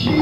She